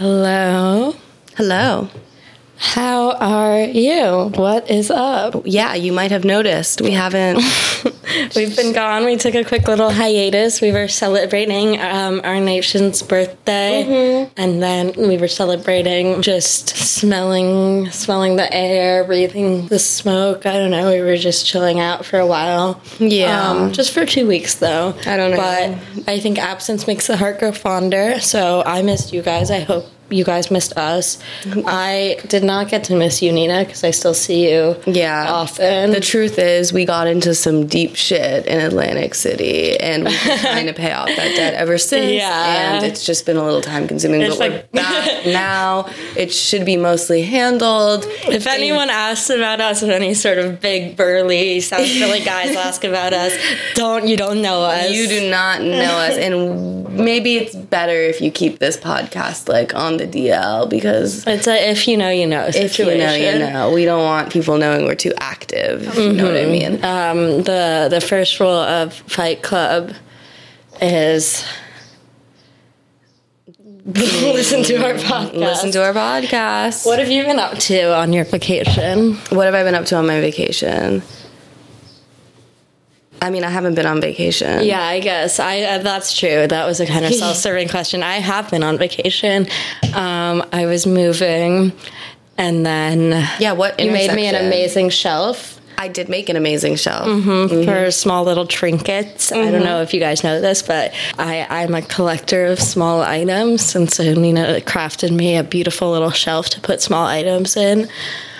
Hello. Hello. How are you? What is up? Yeah, you might have noticed we haven't. We've been gone. We took a quick little hiatus. We were celebrating um, our nation's birthday, and then we were celebrating just smelling, smelling the air, breathing the smoke. I don't know. We were just chilling out for a while. Yeah. um, just for two weeks though. I don't know. but I think absence makes the heart grow fonder. So I missed you guys. I hope you guys missed us. I did not get to miss you, Nina, because I still see you. Yeah. often. The truth is, we got into some deep shit in Atlantic City, and we've been trying to pay off that debt ever since. Yeah. And it's just been a little time consuming, It's but like- we're back now. It should be mostly handled. If anyone asks about us, if any sort of big burly South Philly guys ask about us, don't you don't know us. You do not know us, and maybe it's better if you keep this podcast like on the DL because It's a if you know you know if you know, you know. We don't want people knowing we're too active. If you know what I mean? Um, the the first rule of Fight Club is listen to our podcast. Listen to our podcast. What have you been up to on your vacation? What have I been up to on my vacation? I mean, I haven't been on vacation. Yeah, I guess I uh, that's true. That was a kind of self-serving question. I have been on vacation. Um, I was moving, and then Yeah, what you made me an amazing shelf I did make an amazing shelf. for small little trinkets. I don't know if you guys know this, but I, I'm a collector of small items, and so Nina crafted me a beautiful little shelf to put small items in.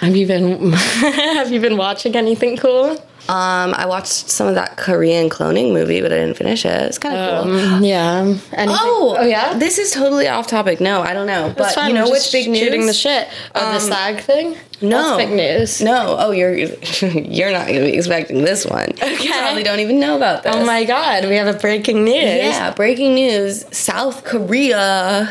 Have you been Have you been watching anything cool? Um, I watched some of that Korean cloning movie, but I didn't finish it. It's kind of cool. Um, yeah. Anything- Oh, oh yeah. This is totally off topic. No, I don't know. That's But fine. you know what's just big news? Shooting the shit. The Um, SAG thing. No, That's big news. No, oh, you're you're not going to be expecting this one. You Okay. probably don't even know about this. Oh my god, we have a breaking news. Yeah, breaking news: South Korea,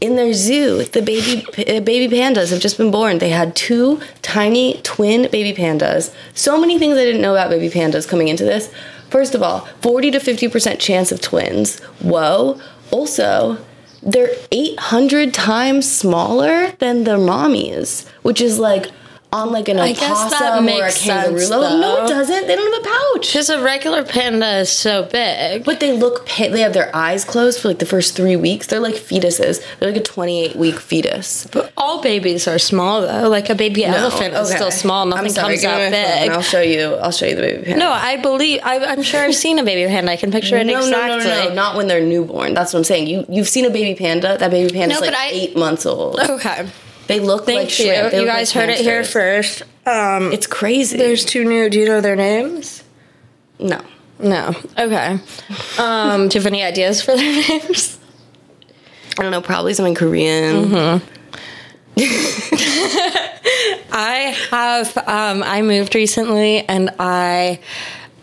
in their zoo, the baby uh, baby pandas have just been born. They had two tiny twin baby pandas. So many things I didn't know about baby pandas coming into this. First of all, forty to fifty percent chance of twins. Whoa. Also. They're 800 times smaller than their mommies, which is like on like an I guess opossum that or a kangaroo sense. No, it doesn't. They don't have a pouch. Because a regular panda is so big. But they look, pa- they have their eyes closed for like the first three weeks. They're like fetuses. They're like a 28 week fetus. But all babies are small though. Like a baby elephant is still small. Nothing sorry, comes out my phone and big. I'll show you. I'll show you the baby panda. No, I believe. I, I'm sure I've seen a baby panda. I can picture it no, no, exactly. no, no, no, not when they're newborn. That's what I'm saying. You you've seen a baby panda. That baby panda's No, like I- eight months old. Okay. They look Thank like you. shrimp. They you guys like heard it here first. Um, It's crazy. there's two new. Do you know their names? no. No. Okay. Um, do you have any ideas for their names? I don't know. Probably something Korean. Mm-hmm. I have. Um, I moved recently, and I.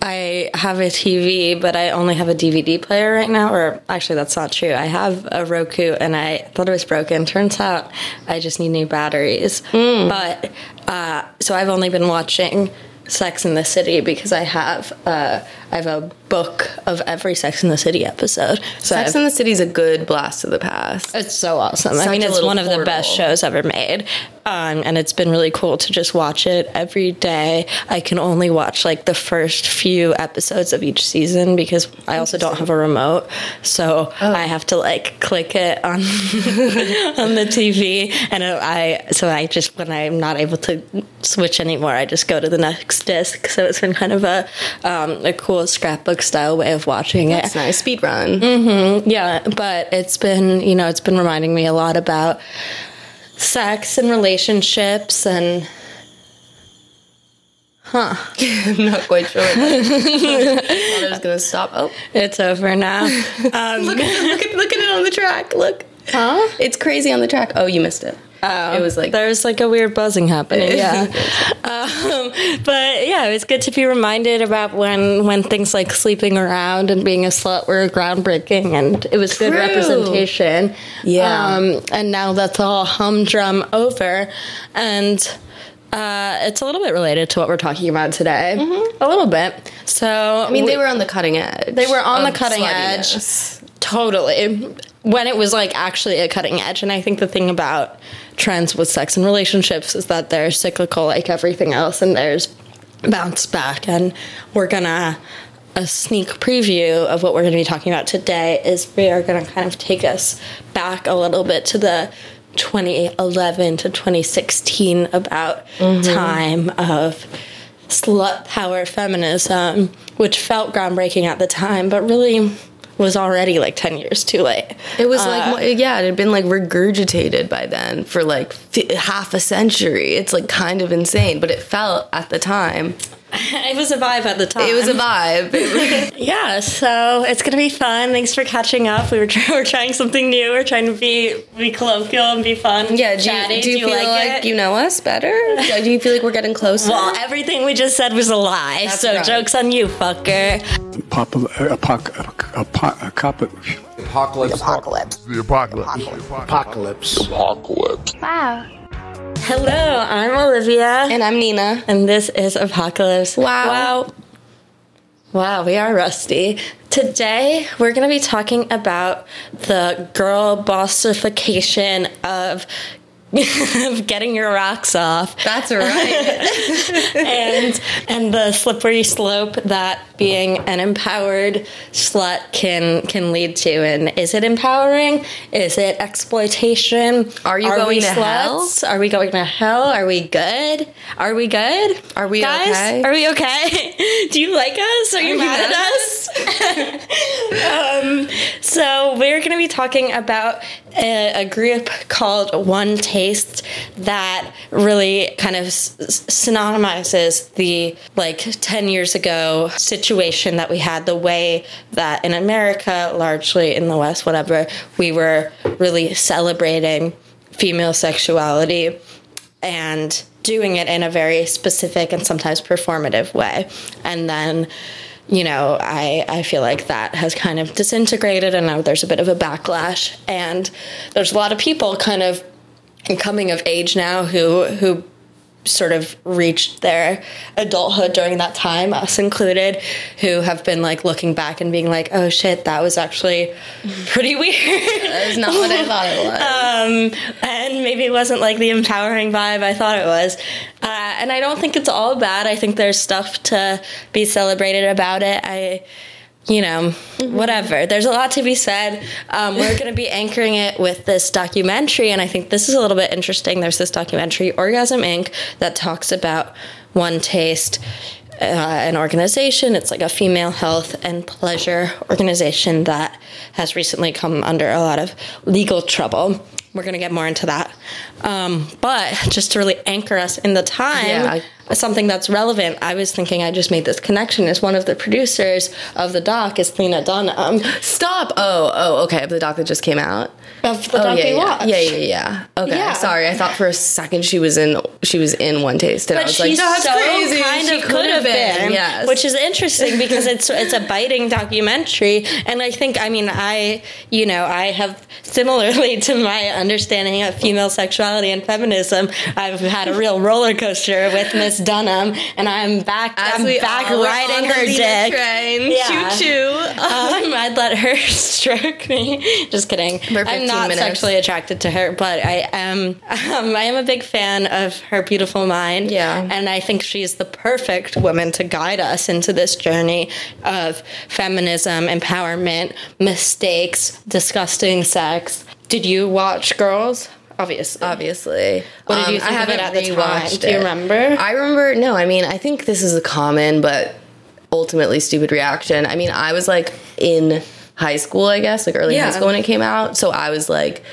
I have a TV, but I only have a DVD player right now. Or actually, that's not true. I have a Roku, and I thought it was broken. Turns out, I just need new batteries. But uh, so I've only been watching Sex in the City because I have uh, I have a book of every Sex in the City episode. So Sex I've- in the City is a good blast of the past. it's so awesome. I mean, it's one of the best shows ever made. Um, and it's been really cool to just watch it every day. I can only watch like the first few episodes of each season because I also don't have a remote. So Oh. I have to like click it on on the TV. And I, so I just, when I'm not able to switch anymore, I just go to the next disc. So it's been kind of a, um, a cool scrapbook style way of watching it. It's nice. Speed run. Yeah, but it's been, you know, it's been reminding me a lot about sex and relationships and Huh. I'm not quite sure. What that is. I was gonna stop. Oh, it's over now. Um, look at, look at look at it on the track. Look, huh? it's crazy on the track. Oh, you missed it. Oh, it was like there was like a weird buzzing happening. Yeah, um, but yeah, it's good to be reminded about when when things like sleeping around and being a slut were groundbreaking, and it was good representation. Yeah. um, and now that's all humdrum over, and. Uh, it's a little bit related to what we're talking about today. A little bit. So I mean, they were on the cutting edge. They were on the cutting edge. Totally. When it was like actually a cutting edge. And I think the thing about trends with sex and relationships is that they're cyclical like everything else and there's bounce back. And we're gonna a sneak preview of what we're to be talking about today is we are to kind of take us back a little bit to the 2011 to 2016 about mm-hmm. time of slut power feminism, which felt groundbreaking at the time, but really was already like 10 years too late. It was like, uh, yeah, it had been like regurgitated by then for like fi- half a century. It's like kind of insane, but it felt at the time. It was a vibe at the time. It was a vibe. Yeah, so it's gonna be fun. Thanks for catching up. We were, try- we're trying something new. We're trying to be be colloquial and be fun. yeah, do you, chatty. do you feel like, it? you know us better? Do you feel like we're getting closer? Well, everything we just said was a lie. That's so right. jokes on you, fucker. Pop, uh, apoc, apoc, apoc, apoc, Apocalypse. Apocalypse. The apocalypse. Apocalypse. Apocalypse. Wow. Hello, I'm Olivia, and I'm Nina. and this is Apocalypse. Wow. Wow. Wow, we are rusty. Today, we're going to be talking about the girl bossification of, of getting your rocks off. That's right. and and the slippery slope that being an empowered slut can can lead to. And is it empowering? Is it exploitation? Are you we going to hell? are we going to hell? Are we good? Are we good? Are we guys okay? are we okay? Do you like us? Are you mad at at us? um, so we're going to be talking about a, a group called One Taste that really kind of s- synonymizes the like 10 years ago situation that we had, the way that in America, largely in the West, whatever, we were really celebrating female sexuality and doing it in a very specific and sometimes performative way. And then, you know, I, I feel like that has kind of disintegrated and now there's a bit of a backlash. And there's a lot of people kind of coming of age now who who sort of reached their adulthood during that time, us included, who have been like looking back and being like, oh shit, that was actually pretty weird. That's not what I thought it was. um, and maybe it wasn't like the empowering vibe I thought it was. Uh, and I don't think it's all bad. I think there's stuff to be celebrated about it. I, you know, whatever. There's a lot to be said. Um, we're going to be anchoring it with this documentary, and I think this is a little bit interesting. There's this documentary, Orgasm Inc., that talks about One Taste. Uh, an organization. It's like a female health and pleasure organization that has recently come under a lot of legal trouble. We're going to get more into that. Um, but just to really anchor us in the time, Yeah. Something that's relevant, I was thinking I just made this connection is one of the producers of the doc is Lena Dunham Stop. Oh, oh, okay. Of The doc that just came out. of the Oh doc yeah, yeah, watched. yeah, yeah, yeah. Okay, Yeah. sorry. I thought for a second she was in she was in One Taste, and I But was she like, "That's so crazy." kind She of could have been, yes. which is interesting because it's it's a biting documentary, and I think I mean I you know I have similarly to my understanding of female sexuality and feminism, I've had a real roller coaster with Miss Dunham, and I'm back As I'm back riding her dick. Train. Yeah. Choo choo. Um, I'd let her stroke me. Just kidding. I'm not minutes. sexually attracted to her, but I am. Um, I am a big fan of her beautiful mind. Yeah. and I think she's the perfect woman to guide us into this journey of feminism, empowerment, mistakes, disgusting sex. Did you watch Girls? Obviously. Obviously. What did you Um, think I of it at the time? Do you it. remember? I remember. No, I mean, I think this is a common but ultimately stupid reaction. I mean, I was like in high school, I guess, like early Yeah. high school when it came out, so I was like.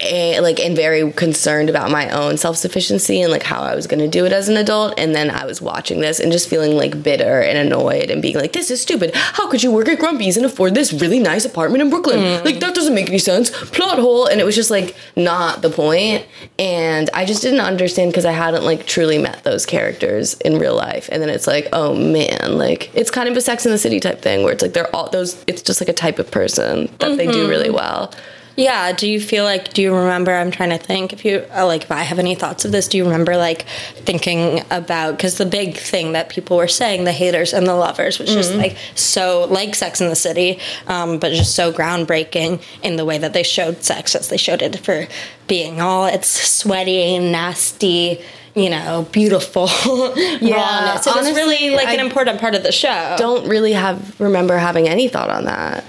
A, like and very concerned about my own self-sufficiency and like how I was going to do it as an adult. And then I was watching this and just feeling like bitter and annoyed and being like this is stupid. How could you work at Grumpy's and afford this really nice apartment in Brooklyn? Mm. like that doesn't make any sense. Plot hole. And it was just like not the point. And I just didn't understand because I hadn't like truly met those characters in real life. And then it's like oh man like it's kind of a Sex in the City type thing where it's like they're all those it's just like a type of person that they do really well Yeah. Do you feel like? Do you remember? I'm trying to think. If you uh, like, if I have any thoughts of this, do you remember like thinking about? Because the big thing that people were saying, the haters and the lovers, was just like so like Sex in the City, um, but just so groundbreaking in the way that they showed sex as they showed it for being all it's sweaty, nasty. You know, beautiful Yeah, rawness. It was really honestly, like an important part of the show. Don't really have remember having any thought on that.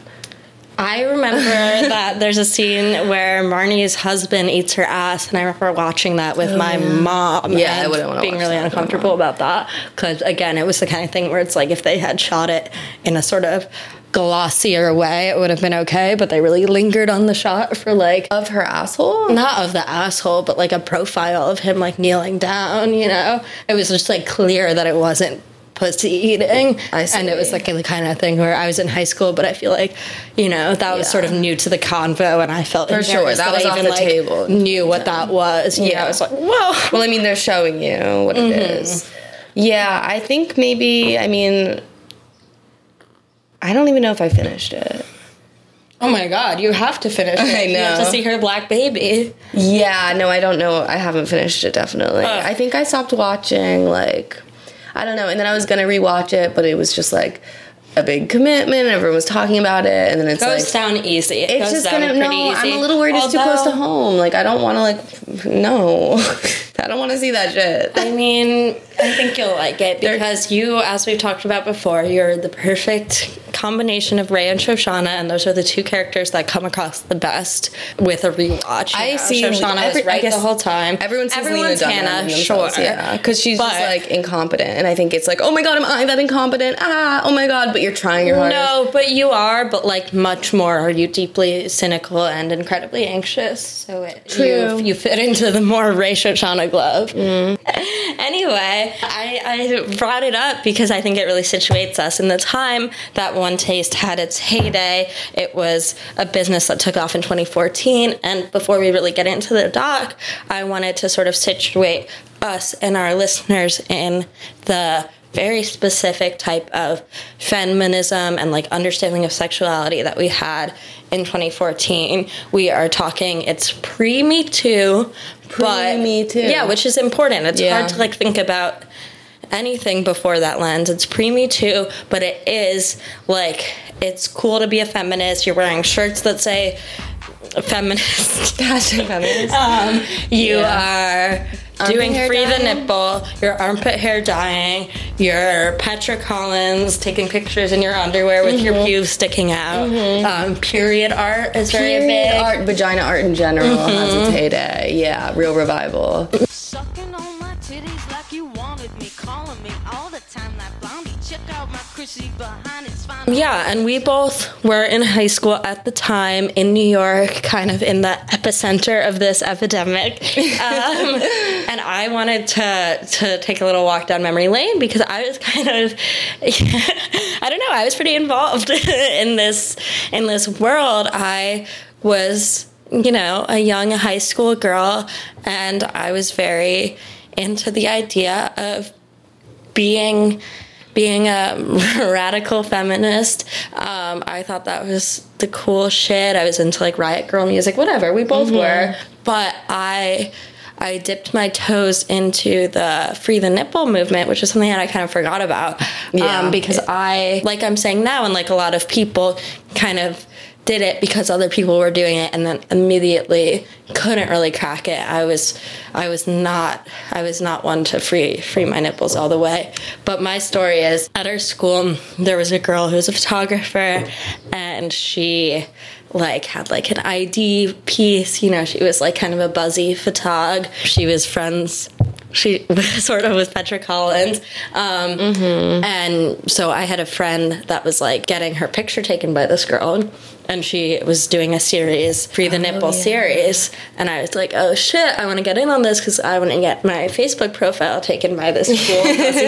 I remember that there's a scene where Marnie's husband eats her ass, and I remember watching that with my mom. Oh, Yeah, I wouldn't wanna being really uncomfortable about that because again, it was the kind of thing where it's like if they had shot it in a sort of glossier way, it would have been okay, but they really lingered on the shot for like Of her asshole? not of the asshole, but like a profile of him like kneeling down. You know, it was just like clear that it wasn't pussy eating. I see. And it was like the kind of thing where I was in high school, but I feel like you know that was Yeah. sort of new to the convo, and I felt For sure, embarrassed that was I off even the like table. knew what that was. Yeah, Yeah. I was like, whoa. Well, I mean, they're showing you what it mm-hmm. is. Yeah, I think maybe, I mean, I don't even know if I finished it. Oh my god, you have to finish it. I You have to see her black baby. Yeah, no, I don't know. I haven't finished it definitely. I think I stopped watching like I don't know, and then I was gonna rewatch it, but it was just like a big commitment. and Everyone was talking about it, and then it's Goes like down easy. It it's goes just gonna pretty no. I'm a little worried it's too close to home. Like I don't want to like no. I don't want to see that shit. I mean, I think you'll like it because you, as we've talked about before, you're the perfect combination of Ray and Shoshanna, and those are the two characters that come across the best with a rewatch. I know? see. Shoshanna every- was right the whole time. Everyone sees Everyone's Lena Hannah, sure, yeah, because she's just like incompetent, and I think it's like, oh my god, am I that incompetent? Ah, oh my god, but you're trying your hardest. No, but you are, but like much more. Are you deeply cynical and incredibly anxious? So it, True. You, you fit into the more Ray Shoshanna glove. Mm. anyway, I, I brought it up because I think it really situates us in the time that One Taste had its heyday. It was a business that took off in 2014. And before we really get into the doc, I wanted to sort of situate us and our listeners in the very specific type of feminism and like understanding of sexuality that we had in 2014. We are talking it's pre Me Too, but Me Too. yeah, which is important. It's Yeah. hard to like think about anything before that lens. It's pre Me Too, but it is like it's cool to be a feminist. You're wearing shirts that say feminist. Hashtag feminist. Um, you are doing hair free the nipple, your armpit hair dyeing, your Petra Collins taking pictures in your underwear with your pubes sticking out. Um, period art is very Mm-hmm. Period big. art, vagina art in general has its heyday. Yeah, real revival. Sucking on my titties Yeah, and we both were in high school at the time in New York, kind of in the epicenter of this epidemic. Um, and I wanted to to take a little walk down memory lane because I was kind of, I don't know, I was pretty involved in this in this world. I was, you know, a young high school girl, and I was very into the idea of being being a radical feminist um, i thought that was the cool shit. I was into like riot girl music whatever we both were. But i i dipped my toes into the free the nipple movement which is something that i kind of forgot about Yeah. um, because i like i'm saying now and like a lot of people kind of did it because other people were doing it and then immediately couldn't really crack it i was i was not i was not one to free free my nipples all the way but my story is at our school there was a girl who was a photographer and she like had like an id piece you know she was like kind of a buzzy photog she was friends she sort of with Petra Collins. Um, And so I had a friend that was like getting her picture taken by this girl. And she was doing a series, Free the oh, Nipple series. And I was like, oh shit, I want to get in on this because I want to get my Facebook profile taken by this cool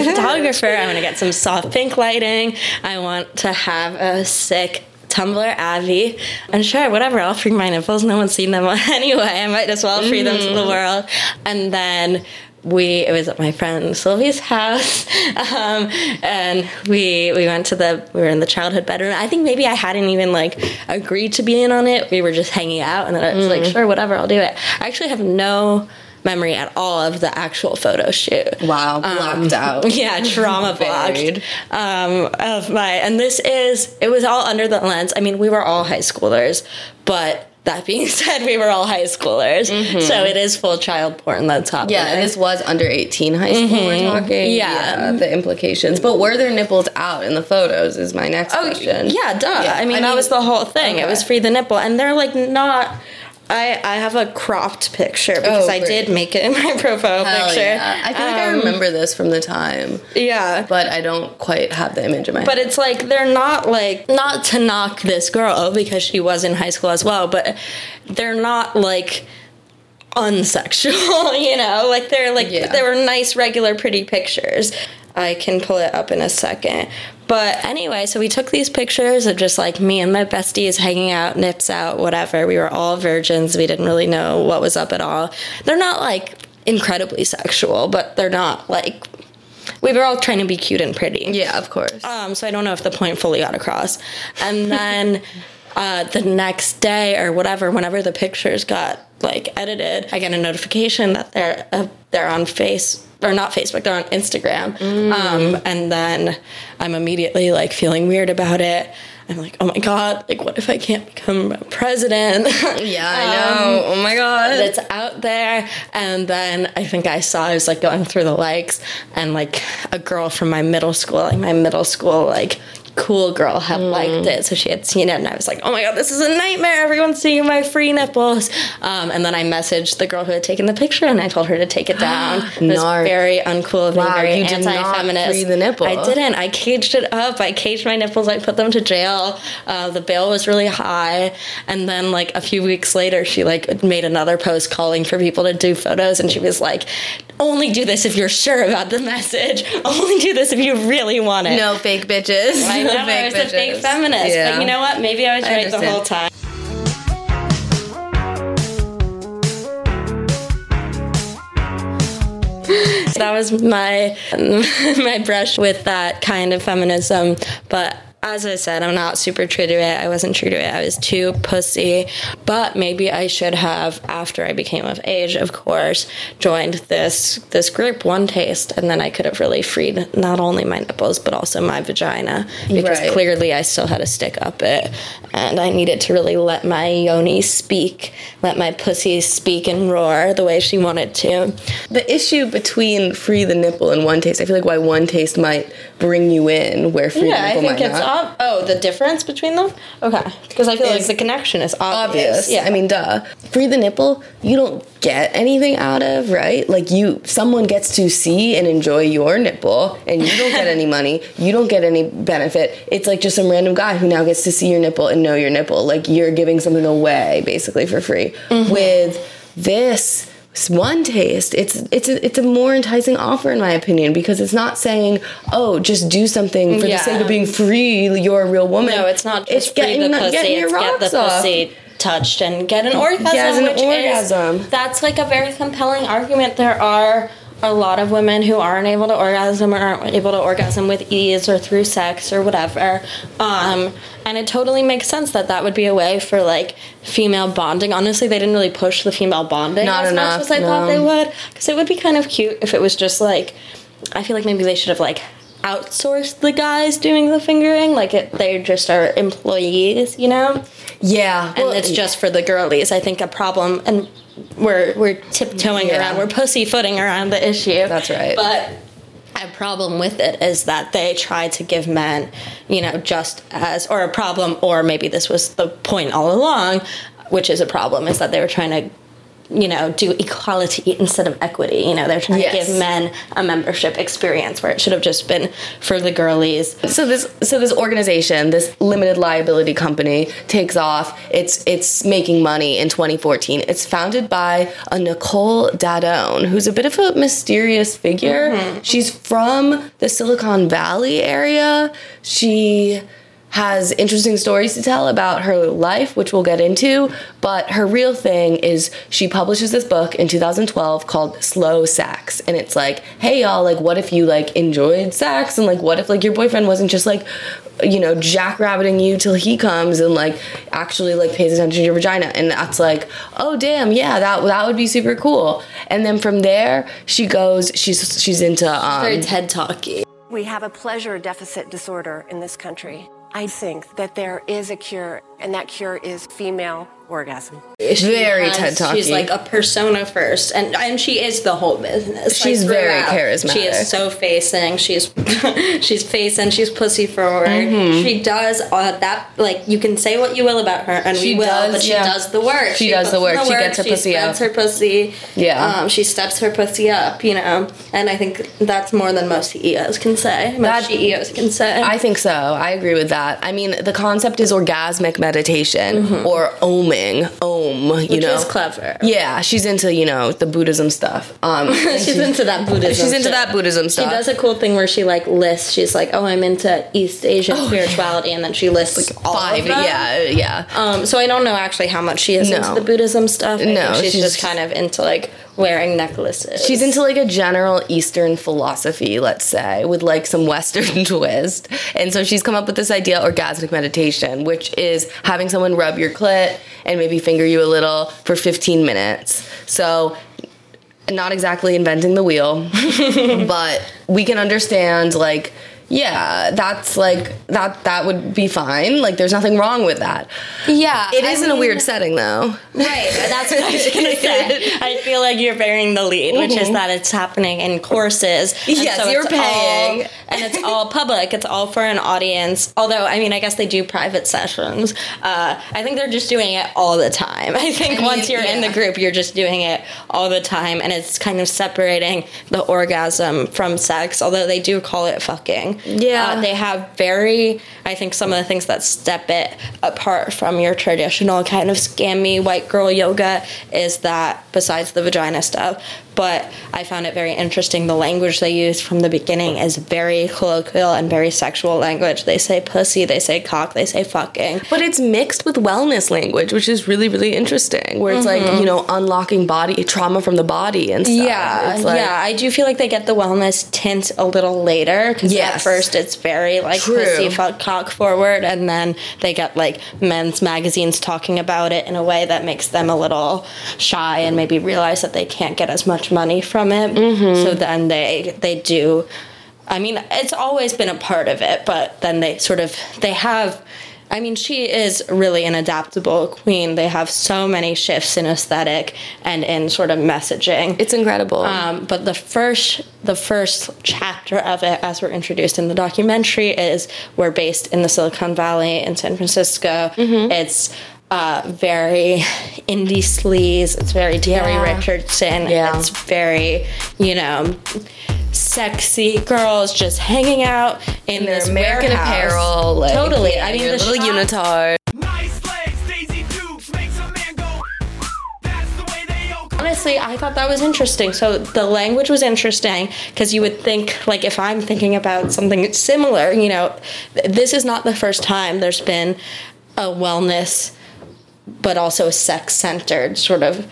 photographer. I want to get some soft pink lighting. I want to have a sick Tumblr Abby. And sure, whatever, I'll free my nipples. No one's seen them anyway. I might as well free them to the mm. world. And then we it was at my friend Sylvie's house, um, and we we went to the we were in the childhood bedroom. I think maybe I hadn't even like agreed to be in on it. We were just hanging out, and then I was like, sure, whatever, I'll do it. I actually have no memory at all of the actual photo shoot. Wow, blacked out. Yeah, trauma blocked um, of my, and this is it was all under the lens. I mean, we were all high schoolers, but that being said, we were all high schoolers, so it is full child porn that's happening. Mm-hmm. Yeah, this was under 18 high school we're talking. Yeah. the implications. But were their nipples out in the photos is my next Oh question. yeah, duh. Yeah, I, mean, I that was the whole thing. It was free the nipple, and they're like not. I I have a cropped picture because I Oh, great. did make it in my profile Hell picture. yeah. I feel like I Um, remember this from the time, Yeah. but I don't quite have the image in my But head. it's like they're not like not to knock this girl because she was in high school as well, but they're not like unsexual, you know? Like they're like Yeah. they were nice regular pretty pictures. I can pull it up in a second. But anyway, so we took these pictures of just like me and my besties hanging out, nips out, whatever. We were all virgins. We didn't really know what was up at all. They're not like incredibly sexual, but they're not like we were all trying to be cute and pretty. yeah, of course. Um, so I don't know if the point fully got across. And then uh, the next day or whatever, whenever the pictures got like edited, I get a notification that they're uh, they're on face or not Facebook, they're on Instagram. Um, and then I'm immediately like feeling weird about it. I'm like, oh my god, like what if I can't become president? yeah, I know. oh my god. It's out there. And then I think I saw I was like going through the likes, and like a girl from my middle school, like my middle school like cool girl had liked it, so she had seen it, and I was like, oh my god, this is a nightmare! Everyone's seeing my free nipples. Um, and then I messaged the girl who had taken the picture, and I told her to take it down. it was very uncool of me, Wow, very you did not anti-feminist. free the nipple. I didn't. I caged it up. I caged my nipples. I put them to jail. Uh, the bail was really high. And then like a few weeks later, she like made another post calling for people to do photos, and she was like, "Only do this if you're sure about the message. Only do this if you really want it." no fake bitches. I know I was a fake feminist, Yeah. but you know what? Maybe I was I right the whole time. that was my my brush with that kind of feminism but as I said, I'm not super true to it. I wasn't true to it. I was too pussy. But maybe I should have, after I became of age, of course, joined this this group, One Taste, and then I could have really freed not only my nipples but also my vagina because Right. clearly I still had a stick up it, and I needed to really let my yoni speak, let my pussy speak and roar the way she wanted to. The issue between free the nipple and one taste, I feel like why one taste might bring you in where free the Yeah, I nipple might not. Oh the difference between them. Okay, because I feel like the connection is obvious. obvious. Yeah, I mean, duh. Free the nipple, you don't get anything out of, right? Like you, someone gets to see and enjoy your nipple, and you don't get any money. You don't get any benefit. It's like just some random guy who now gets to see your nipple and know your nipple. Like you're giving something away basically for free. Mm-hmm. With this. One taste. It's it's a, it's a more enticing offer in my opinion because it's not saying oh just do something for Yeah. the sake of being free. You're a real woman. no, it's not just it's getting the pussy. getting your It's get the off. pussy touched and get an orgasm. Get an which is- orgasm. that's like a very compelling argument. There are a lot of women who aren't able to orgasm or aren't able to orgasm with ease or through sex or whatever. Um, and it totally makes sense that that would be a way for like female bonding. Honestly, they didn't really push the female bonding Not as enough, much as I thought they would. Because it would be kind of cute if it was just like, I feel like maybe they should have like outsourced the guys doing the fingering. Like it, they just are employees, you know? Yeah, and it's just for the girlies. I think a problem, and we're we're tiptoeing Yeah. around, we're pussyfooting around the issue. That's right. But a problem with it is that they try to give men, you know, just as or a problem, or maybe this was the point all along, which is a problem, is that they were trying to. You know, do equality instead of equity. You know, they're trying Yes. to give men a membership experience where it should have just been for the girlies. so this so this organization, this limited liability company, takes off. It's it's making money in 2014. It's founded by a Nicole Daedone, who's a bit of a mysterious figure. Mm-hmm. She's from the Silicon Valley area. She has interesting stories to tell about her life, which we'll get into. But her real thing is she publishes this book in 2012 called Slow Sex. And it's like, hey, y'all, like, what if you, like, enjoyed sex? And, like, what if, like, your boyfriend wasn't just, like, you know, jackrabbiting you till he comes and like actually like pays attention to your vagina, and that's like, oh damn, yeah, that that would be super cool. And then from there, she goes, she's she's into um, Very TED talky. We have a pleasure deficit disorder in this country. I think that there is a cure, and that cure is female orgasm. very has- TED talky. She's like a persona first, and and she is the whole business. She's very throughout. charismatic. She is so facing. She's she's facing. She's pussy forward. Mm-hmm. She does uh, that. Like you can say what you will about her, and She we will, does, but she yeah. does the work. She does puts the work. She gets her she pussy spreads up. her pussy. Yeah. Um, she steps her pussy up. You know, and I think that's more than most CEOs can say. Most That- CEOs can say. I think so. I agree with that. I mean, the concept is orgasmic meditation or oming, om. You Mm-hmm. Which know, is clever. Yeah, she's into you know the Buddhism stuff. Um, She's into that Buddhism. she's into shit. that Buddhism stuff She does a cool thing where she like lists. She's like, "Oh, I'm into East Asian spirituality," and then she lists all Five, of them. yeah, yeah. Um, so I don't know actually how much she is No. into the Buddhism stuff. I No, she's, she's- just kind of into like wearing necklaces. She's into like a general Eastern philosophy, let's say, with like some Western twist. And so she's come up with this idea, orgasmic meditation, which is having someone rub your clit and maybe finger you a little for 15 minutes. So, not exactly inventing the wheel, but we can understand like yeah, that's like that that would be fine. Like there's nothing wrong with that. yeah, it is in a weird setting though. Right, that's what I was gonna say. I feel like you're bearing the lead, which is that it's happening in courses. and Yes, you're paying. all- and it's all public. It's all for an audience. Although, I mean, I guess they do private sessions. Uh, I think they're just doing it all the time. I think I mean, once you're in the group, you're just doing it all the time, and it's kind of separating the orgasm from sex. Although they do call it fucking. Yeah. Uh, they have very. I think some of the things that step it apart from your traditional kind of scammy white girl yoga is that besides the vagina stuff. But I found it very interesting. The language they use from the beginning is very colloquial and very sexual language. They say pussy, they say cock, they say fucking. But it's mixed with wellness language, which is really, really interesting. Where it's like, mm-hmm. you know, unlocking body trauma from the body and stuff. Yeah, like- yeah. I do feel like they get the wellness tint a little later because Yes. at first it's very like True. pussy fuck cock forward, and then they get like men's magazines talking about it in a way that makes them a little shy and maybe realize that they can't get as much money from it. Mm-hmm. So then they they do. I mean, it's always been a part of it, but then they sort of they have. I mean, she is really an adaptable queen. They have so many shifts in aesthetic and in sort of messaging. It's incredible. Um, but the first the first chapter of it, as we're introduced in the documentary, is we're based in the Silicon Valley in San Francisco. Mm-hmm. It's uh, very indie sleaze. It's very Terry Yeah. Richardson. Yeah. It's very you know sexy girls just hanging out in their this American warehouse. apparel. Like, totally. yeah, I mean, your the little shot- unitard. Nice legs, Daisy Dukes, makes a man go. That's the way they all come. honestly i thought that was interesting so the language was interesting because you would think like if i'm thinking about something similar you know th- this is not the first time there's been a wellness but also sex centered sort of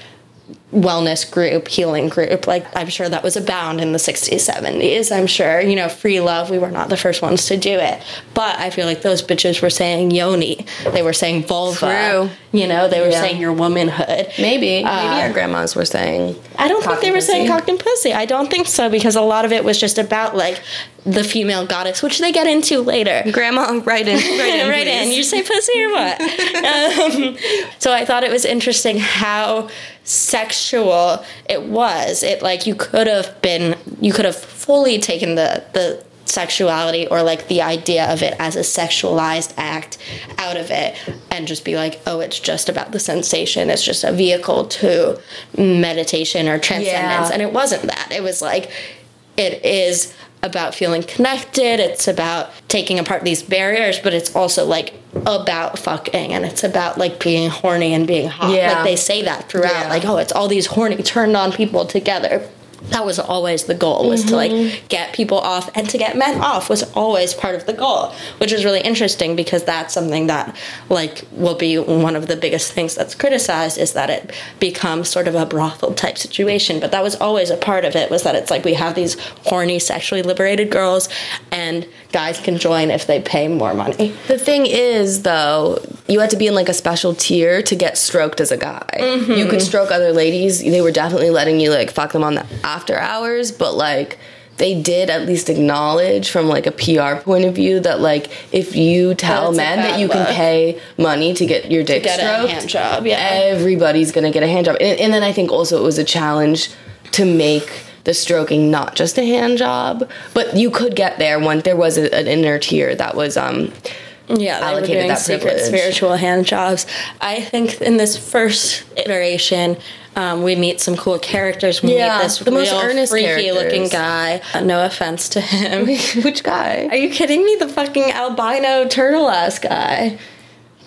wellness group, healing group. Like I'm sure that was abound in the 60s, 70s. I'm sure, you know, free love, we were not the first ones to do it. But I feel like those bitches were saying yoni. They were saying vulva. True. You know, they were Yeah. saying your womanhood. Maybe. Uh, Maybe our grandmas were saying. I don't think they were saying cock and pussy. I don't think so because a lot of it was just about like the female goddess, which they get into later. Grandma, right in. Right in. right in. You say pussy or what? um, so I thought it was interesting how sexual it was. It like you could have been, you could have fully taken the the sexuality or like the idea of it as a sexualized act out of it and just be like oh it's just about the sensation. It's just a vehicle to meditation or transcendence. Yeah. and it wasn't that. It was like it is about feeling connected. It's about taking apart these barriers but it's also like about fucking. And it's about like being horny and being hot. Yeah. like they say that throughout. Yeah. like oh it's all these horny turned on people together that was always the goal was to Mm-hmm. like get people off and to get men off was always part of the goal which is really interesting because that's something that like will be one of the biggest things that's criticized is that it becomes sort of a brothel type situation but that was always a part of it was that it's like we have these horny sexually liberated girls and guys can join if they pay more money The thing is, though, you had to be in like a special tier to get stroked as a guy. You could mm-hmm. stroke other ladies. They were definitely letting you like fuck them on the after hours, but like they did at least acknowledge from like a PR point of view that like if you tell That's men that you can pay money to get your dick get a stroked, hand job, yeah. everybody's gonna get a hand job. And, and then I think also it was a challenge to make the stroking not just a hand job, but you could get there once there was a, an inner tier that was um Yeah, they were allocated doing that secret privilege. spiritual hand jobs. I think in this first iteration, um, we meet some cool characters. We Yeah, meet this the most earnest freaky looking guy. Uh, no offense to him. which guy? Are you kidding me? The fucking albino turtle ass guy.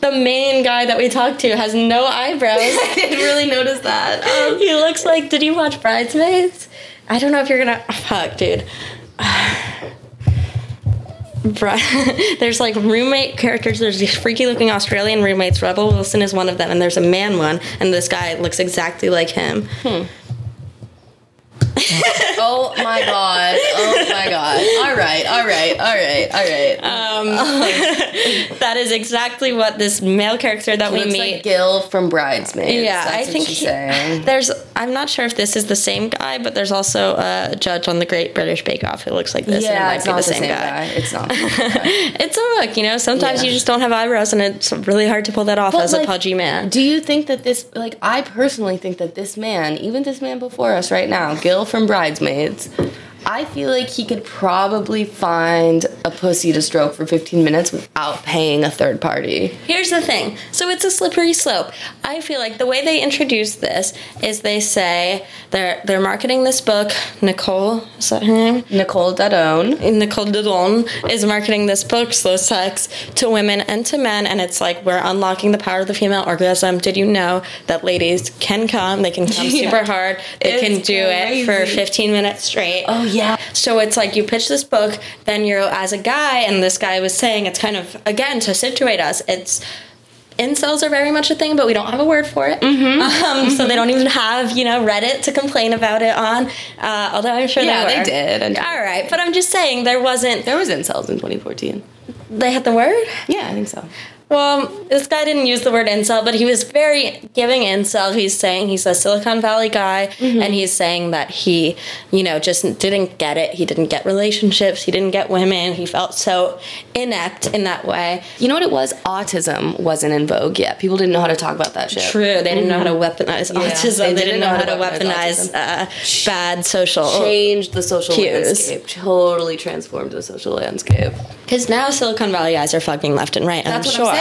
The main guy that we talked to has no eyebrows. I didn't really notice that. Um, he looks like. Did you watch Bridesmaids? I don't know if you're gonna. Fuck, dude. There's like roommate characters. There's these freaky looking Australian roommates. Rebel Wilson is one of them, and there's a man one, and this guy looks exactly like him. Hmm. oh my god. Oh my god. All right. All right. All right. All right. Um, that is exactly what this male character that we Looks meet. like Gil from Bridesmaids. yeah, That's I think he- there's. I'm not sure if this is the same guy, but there's also a judge on the Great British Bake Off who looks like this. and it Yeah, might it's be not the same, guy. It's not. the same guy. It's a look, you know. Sometimes Yeah. you just don't have eyebrows, and it's really hard to pull that off But, as like, a pudgy man. Do you think that this, like, I personally think that this man, even this man before us right now, Gil from Bridesmaids, I feel like he could probably find a pussy to stroke for 15 minutes without paying a third party. Here's the thing. So it's a slippery slope. I feel like the way they introduce this is they say they're they're marketing this book. Nicole, is that her name? Nicole Daedone. Nicole Daedone is marketing this book, Slow Sex, to women and to men, and it's like we're unlocking the power of the female orgasm. Did you know that ladies can come? They can come Yeah. super hard. They It's can do it for 15 minutes straight. Oh, yeah. So it's like you pitch this book, then you're as a guy, and this guy was saying it's kind of again to situate us. It's incels are very much a thing, but we don't have a word for it. Mm-hmm. Um, So they don't even have you know Reddit to complain about it on. Uh, although I'm sure Yeah, they, they did, and- All right, but I'm just saying there wasn't. There was incels in 2014. They had the word. Yeah, I think so. Well, this guy didn't use the word incel, but he was very giving incel. He's saying he's a Silicon Valley guy, Mm-hmm. and he's saying that he, you know, just didn't get it. He didn't get relationships. He didn't get women. He felt so inept in that way. You know what it was? Autism wasn't in vogue yet. People didn't know how to talk about that shit. True, they didn't know how to weaponize Yeah, autism. they They, didn't know how to weaponize uh, bad social. Changed the social Cues. landscape. Totally transformed the social landscape. Because now Silicon Valley guys are fucking left and right. That's I'm sure.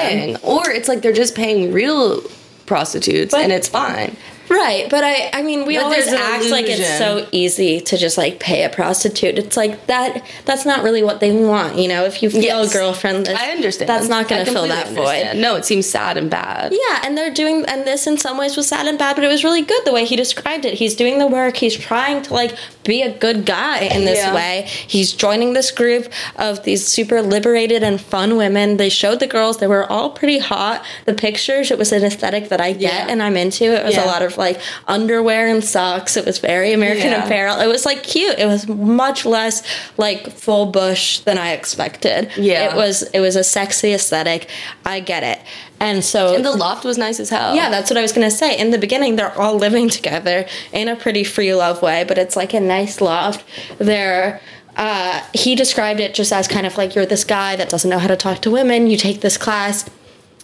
Or it's like they're just paying real prostitutes But- and it's fine. Right, but I I mean we But always act like it's so easy to just like pay a prostitute. It's like that that's not really what they want, you know, if you feel Yes. girlfriendless. I understand. That's not going to fill that void. No, it seems sad and bad. Yeah, and they're doing and this in some ways was sad and bad, but it was really good the way he described it. He's doing the work, he's trying to like be a good guy in this Yeah. way. He's joining this group of these super liberated and fun women. They showed the girls, they were all pretty hot. The pictures, it was an aesthetic that I get Yeah. and I'm into. It was Yeah. a lot of like underwear and socks. It was very American Yeah. Apparel. It was like cute. It was much less like full bush than I expected. Yeah. It was it was a sexy aesthetic. I get it. And so And the loft was nice as hell. yeah, that's what I was gonna say. In the beginning, they're all living together in a pretty free love way, but it's like a nice loft. They're uh, he described it just as kind of like you're this guy that doesn't know how to talk to women. You take this class.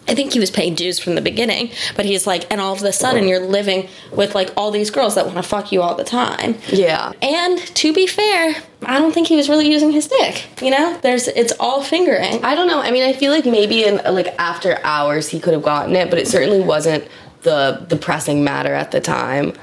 I think he was paying dues from the beginning, but he's like, and all of a sudden you're living with like all these girls that want to fuck you all the time. Yeah. And to be fair, I don't think he was really using his dick. You know, there's it's all fingering. I don't know. I mean, I feel like maybe in like after hours he could have gotten it, but it certainly wasn't the the pressing matter at the time.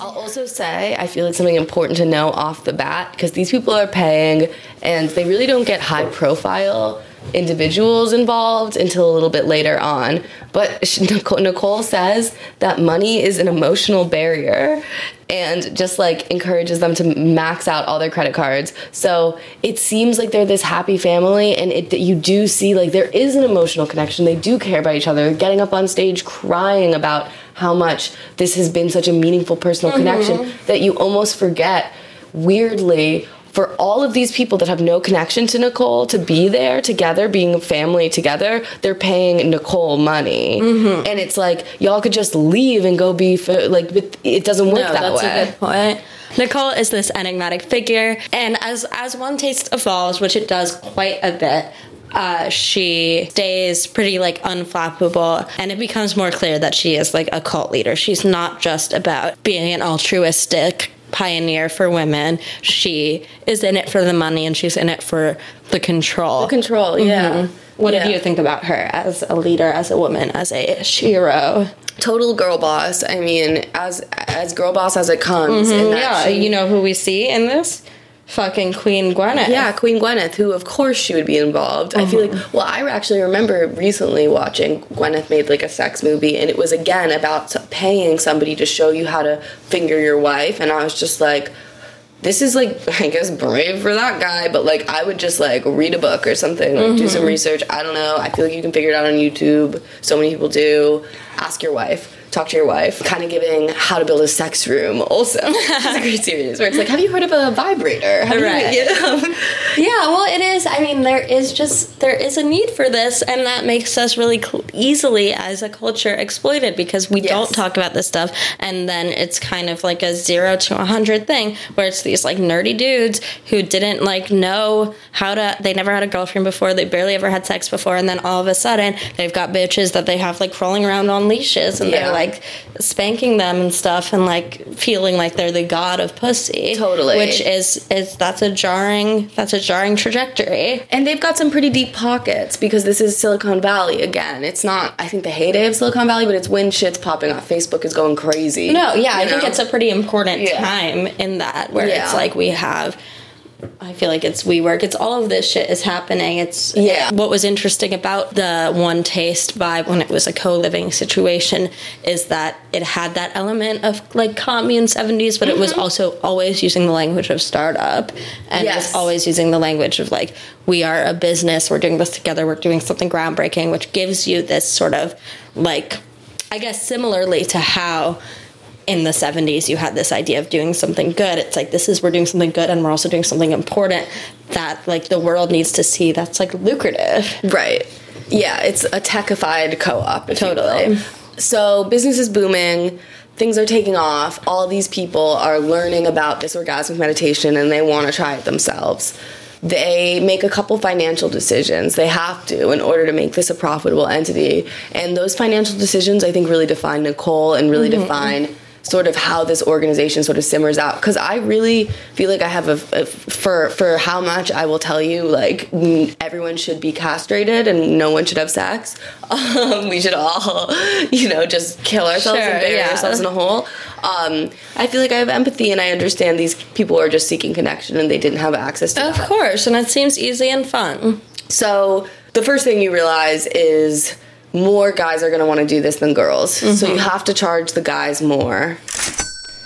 I'll also say I feel like something important to know off the bat because these people are paying and they really don't get high profile individuals involved until a little bit later on. But Nicole, says that money is an emotional barrier and just like encourages them to max out all their credit cards. So it seems like they're this happy family, and it you do see like there is an emotional connection. They do care about each other. They're getting up on stage crying about how much this has been such a meaningful personal mm-hmm. connection that you almost forget weirdly for all of these people that have no connection to Nicole to be there together, being a family together, they're paying Nicole money, Mm-hmm. and it's like y'all could just leave and go be f- like, it doesn't work No, that that's way. a good point. Nicole is this enigmatic figure, and as as one taste evolves, which it does quite a bit, uh, she stays pretty like unflappable, and it becomes more clear that she is like a cult leader. She's not just about being an altruistic pioneer for women. She is in it for the money, and she's in it for the control. The Control, yeah. Mm-hmm. what Yeah. do you think about her as a leader, as a woman, as a hero? Total girl boss. I mean, as as girl boss as it comes. Mm-hmm. and that Yeah, she- you know who we see in this? Fucking Queen Gwyneth. Yeah, Queen Gwyneth, who of course she would be involved. I feel mm-hmm. like, well, I actually remember recently watching Gwyneth made like a sex movie, and it was again about paying somebody to show you how to finger your wife, and I was just like, this is like, I guess, brave for that guy, but like, I would just like read a book or something, like do some mm-hmm. research. I don't know. I feel like you can figure it out on YouTube. So many people do. Ask your wife. Talk to your wife. Kind of giving how to build a sex room. Also, it's a great series where it's like, have you heard of a vibrator? How do you- Right. you know? Yeah, well, it is. I mean, there is just there is a need for this, and that makes us really cl- easily as a culture exploited because we Yes. don't talk about this stuff, and then it's kind of like a zero to a hundred thing where it's these like nerdy dudes who didn't like know how to. They never had a girlfriend before. They barely ever had sex before, and then all of a sudden they've got bitches that they have like crawling around on leashes, and Yeah. they're like spanking them and stuff, and like feeling like they're the god of pussy. Totally. which is is that's a jarring that's a jarring trajectory. And they've got some pretty deep pockets because this is Silicon Valley again. It's not, I think, the heyday of Silicon Valley, but it's when shit's popping off. Facebook is going crazy. No, yeah, I you think it's a pretty important Yeah. time in that where Yeah. it's like we have. I feel like it's WeWork. It's all of this shit is happening. It's Yeah. What was interesting about the One Taste vibe when it was a co-living situation is that it had that element of like commune seventies, but it was mm-hmm. also always using the language of startup, and Yes. was always using the language of like we are a business. We're doing this together. We're doing something groundbreaking, which gives you this sort of like I guess similarly to how in the 70s you had this idea of doing something good it's like this is we're doing something good and we're also doing something important that like the world needs to see that's like lucrative Right. Yeah, it's a techified co-op. Totally. So business is booming. Things are taking off. All these people are learning about this orgasmic meditation and they want to try it themselves. They make a couple financial decisions. They have to in order to make this a profitable entity. And those financial decisions, I think, really define Nicole and really mm-hmm. define sort of how this organization sort of simmers out because i really feel like i have a, a- for for how much i will tell you like everyone should be castrated and no one should have sex um, we should all you know just kill ourselves Sure, and bury yeah. ourselves in a hole um, i feel like i have empathy and i understand these people are just seeking connection and they didn't have access to of that. course and it seems easy and fun So the first thing you realize is more guys are going to want to do this than girls. So mm-hmm. you have to charge the guys more.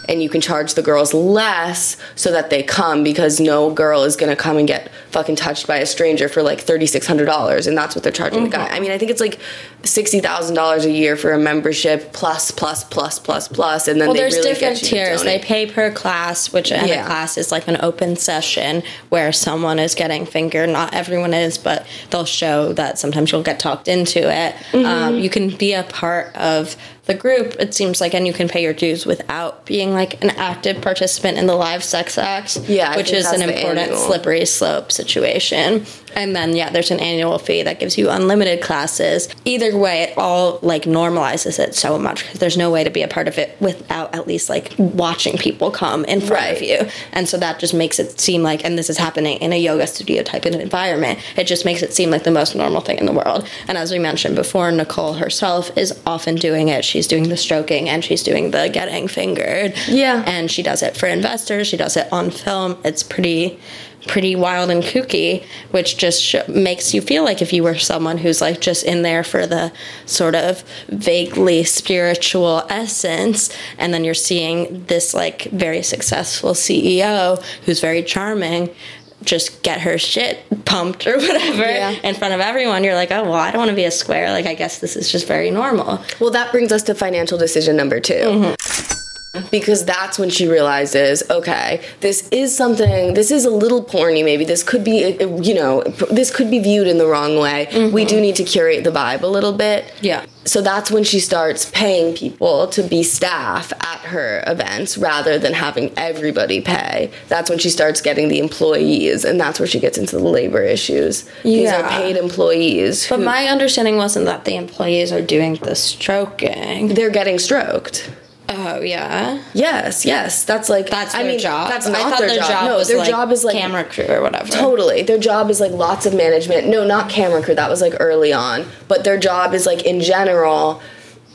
And you can charge the girls less so that they come because no girl is gonna come and get fucking touched by a stranger for like thirty six hundred dollars, and that's what they're charging the guy. I mean, I think it's like sixty thousand dollars a year for a membership plus plus plus plus plus, and then well they there's really different tiers they pay per class which Yeah. class is like an open session where someone is getting fingered not everyone is but they'll show that sometimes you'll get talked into it Mm-hmm. um, you can be a part of the group it seems like and you can pay your dues without being like an active participant in the live sex Act, Yeah, which is an important annual. slippery slope situation. And then yeah there's an annual fee that gives you unlimited classes. Either way it all like normalizes it so much because there's no way to be a part of it without at least like watching people come in front of you. And so that just makes it seem like and this is happening in a yoga studio type of environment it just makes it seem like the most normal thing in the world. And as we mentioned before nicole herself is often doing it she's doing the stroking and she's doing the getting fingered Yeah. and she does it for investors she does it on film it's pretty pretty wild and kooky, which just sh- makes you feel like if you were someone who's like just in there for the sort of vaguely spiritual essence, and then you're seeing this like very successful CEO who's very charming. Just get her shit pumped or whatever Yeah. in front of everyone. You're like, oh, well, I don't want to be a square. Like, I guess this is just very normal. Well, that brings us to financial decision number 2 mm-hmm. Because that's when she realizes, okay, this is something, this is a little porny, maybe. This could be, you know, this could be viewed in the wrong way. We mm-hmm. do need to curate the vibe a little bit. Yeah. So that's when she starts paying people to be staff at her events rather than having everybody pay. That's when she starts getting the employees, and that's where she gets into the labor issues. These are paid employees. But who- my understanding wasn't that the employees are doing the stroking. they're getting stroked. Oh, yeah. Yes, yes, that's like That's I their mean, job. That's I not thought their, job. No, was their like job is like camera crew or whatever. Totally, their job is like lots of management. No, not camera crew. That was like early on. But their job is like in general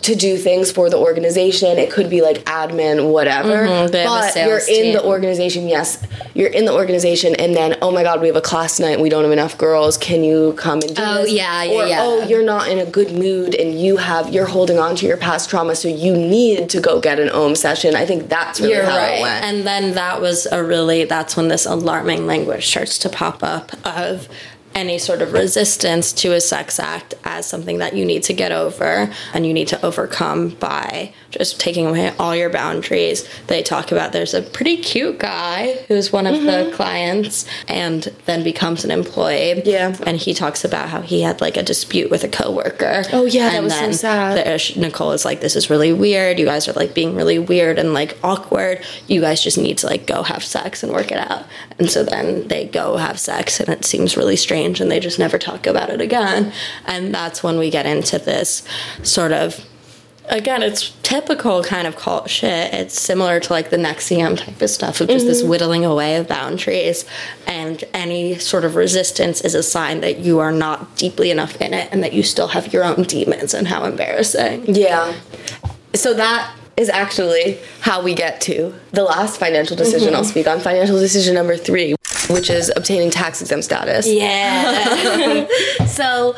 to do things for the organization. It could be like admin, whatever. Mhm, a but you're in the organization. Yes, you're in the organization, and then oh my god, we have a class night. We don't have enough girls. Can you come and do Oh, this? yeah, yeah, or, yeah. Oh, you're not in a good mood, and you have you're holding on to your past trauma, so you need to go get an OM session. I think that's really You're how right. it went. And then that was a really, that's when this alarming language starts to pop up of any sort of resistance to a sex act as something that you need to get over and you need to overcome by just taking away all your boundaries. They talk about there's a pretty cute guy who's one of Mm-hmm. the clients and then becomes an employee. Yeah. And he talks about how he had like a dispute with a coworker. Oh, yeah, that and was so sad. the- Nicole is like, this is really weird. You guys are like being really weird and like awkward. You guys just need to like go have sex and work it out. And so then they go have sex and it seems really strange and they just never talk about it again. And that's when we get into this sort of. Again, it's typical kind of cult shit. It's similar to like the NXIVM type of stuff of just this mm-hmm. whittling away of boundaries. And any sort of resistance is a sign that you are not deeply enough in it and that you still have your own demons and how embarrassing. Yeah. So that is actually how we get to the last financial decision I'll mm-hmm. speak on. Financial decision number three, which is obtaining tax exempt status. Yeah. So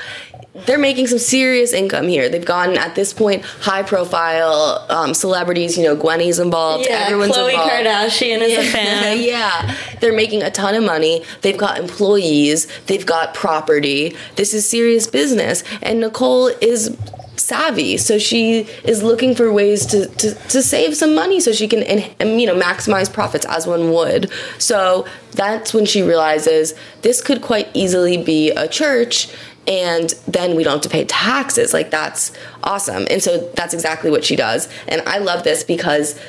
they're making some serious income here. They've gotten at this point high profile um, celebrities. You know, Gwenny's involved. yeah. everyone's Khloe involved. Kardashian is a fan. yeah, they're making a ton of money. They've got employees. They've got property. This is serious business. And Nicole is savvy, so she is looking for ways to, to, to save some money so she can and, you know maximize profits as one would. So that's when she realizes this could quite easily be a church. And then we don't have to pay taxes. Like, that's awesome. And so that's exactly what she does. And I love this because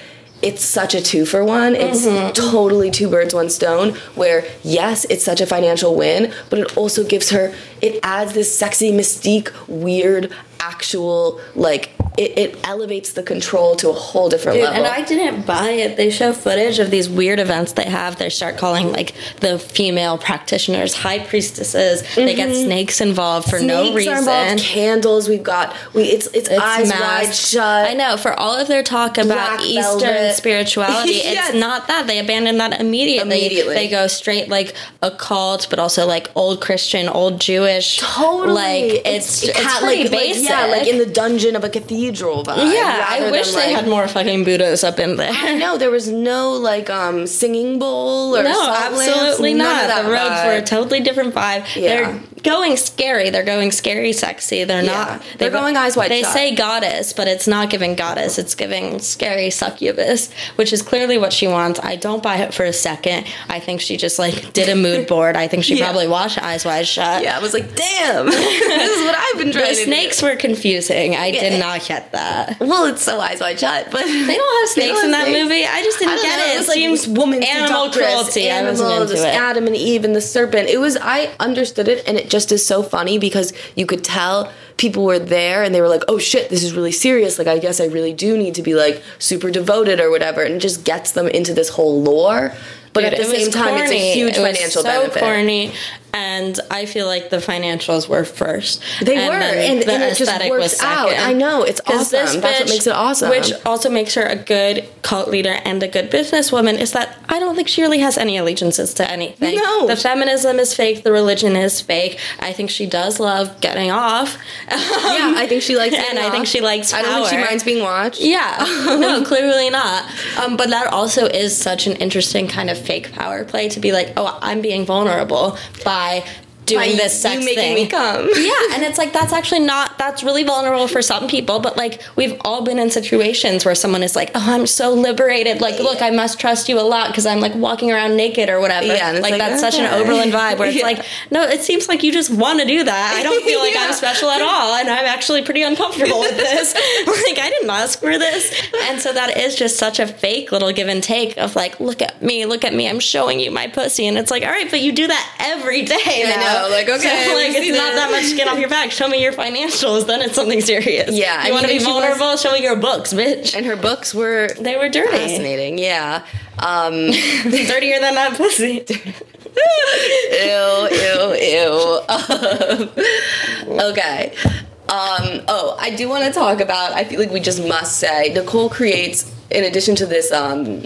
it's such a two for one. It's mm-hmm. totally two birds, one stone. Where, yes, it's such a financial win, but it also gives her, it adds this sexy mystique, weird, actual, like, it, it elevates the control to a whole different Dude, level. and I didn't buy it. They show footage of these weird events they have. They start calling like the female practitioners high priestesses. They get snakes involved for no Mm-hmm. Snakes are reason. involved, candles. We've got we. It's it's, It's eyes wide shut. I know. For all of their talk about Black Eastern velvet. spirituality, Yes. it's not that. They abandon that immediately. Immediately. They go straight like occult, but also like old Christian, old Jewish. Totally. Like it's it's, cat- pretty like, like- basic. Yeah, like in the dungeon of a cathedral vibe. yeah, I wish than, they like- had more fucking Buddhas up in there. I know there was no like um singing bowl or No, lamps, absolutely none not. The vibe. were a totally different vibe. Yeah. They're going scary. They're going scary sexy. They're Yeah. not. They're going eyes wide shut. They shut. say goddess, but it's not giving goddess. It's giving scary succubus, which is clearly what she wants. I don't buy it for a second. I think she just like did a mood board. I think she Yeah. probably watched Eyes Wide Shut. yeah, I was like, damn, this is what I've been trying The to do. snakes were confusing. I Yeah. did not get that. Well, it's so eyes wide shut, but They don't have snakes in that movie. I just didn't I get know, it. was It like seems woman animal cruelty. I Animal, wasn't into it. Adam and Eve and the serpent. It was I understood it, and it just is so funny because you could tell people were there and they were like, "Oh shit, this is really serious." Like, I guess I really do need to be like super devoted or whatever, and it just gets them into this whole lore. But Dude, at the same time, it's a huge It financial so benefit. corny. And I feel like the financials were first. They were, then and- and it just works out. I know, it's awesome. That's what makes it awesome. Which also makes her a good cult leader and a good businesswoman. Is that I don't think she really has any allegiances to anything. No. the feminism is fake. The religion is fake. I think she does love getting off. Yeah, I think she likes and getting I think she likes. I don't think she minds being watched. Yeah, no, clearly not. Um, but that also is such an interesting kind of fake power play to be like, oh, I'm being vulnerable by by doing By this sex you making thing. me come. yeah, and it's like that's actually not that's really vulnerable for some people, but like we've all been in situations where someone is like, "Oh, I'm so liberated. Like, look, I must trust you a lot because I'm like walking around naked or whatever." Yeah, like, like, that's such an okay. Oberlin vibe where it's Yeah. like, "No, it seems like you just want to do that. I don't feel like Yeah. I'm special at all, and I'm actually pretty uncomfortable with this. like, I didn't ask for this." And so that is just such a fake little give and take of like, "Look at me, look at me. I'm showing you my pussy," and it's like, "All right, but you do that every day." Now. Know, like, okay, So, like it's not that. much skin off your back. Show me your financials, then it's something serious. Yeah, I you want to be she was- vulnerable? Show me your books, bitch. And her books were They were dirty, fascinating. Yeah. Um, dirtier than that pussy. ew, ew, ew. Um, okay. Um, oh, I do want to talk about. I feel like we just must say Nicole creates, in addition to this um,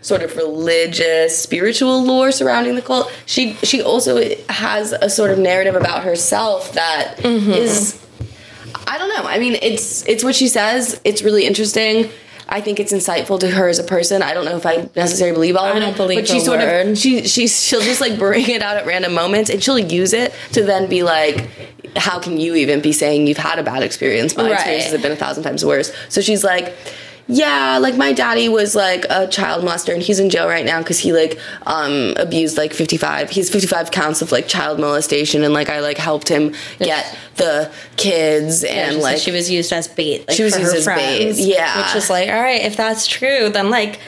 sort of religious, spiritual lore surrounding the cult. She she also has a sort of narrative about herself that mm-hmm. is. I don't know. I mean, it's it's what she says. It's really interesting. I think it's insightful to her as a person. I don't know if I necessarily believe all of it. I don't believe but she sort word. of she she she'll just like bring it out at random moments and she'll use it to then be like how can you even be saying you've had a bad experience my Right. experiences have been a thousand times worse so she's like yeah like my daddy was like a child molester and he's in jail right now because he like um abused like 55 he's 55 counts of like child molestation and like i like helped him get the kids and like she was used as bait. Like, She was for used as bait, yeah. which is like, all right, if that's true, then like.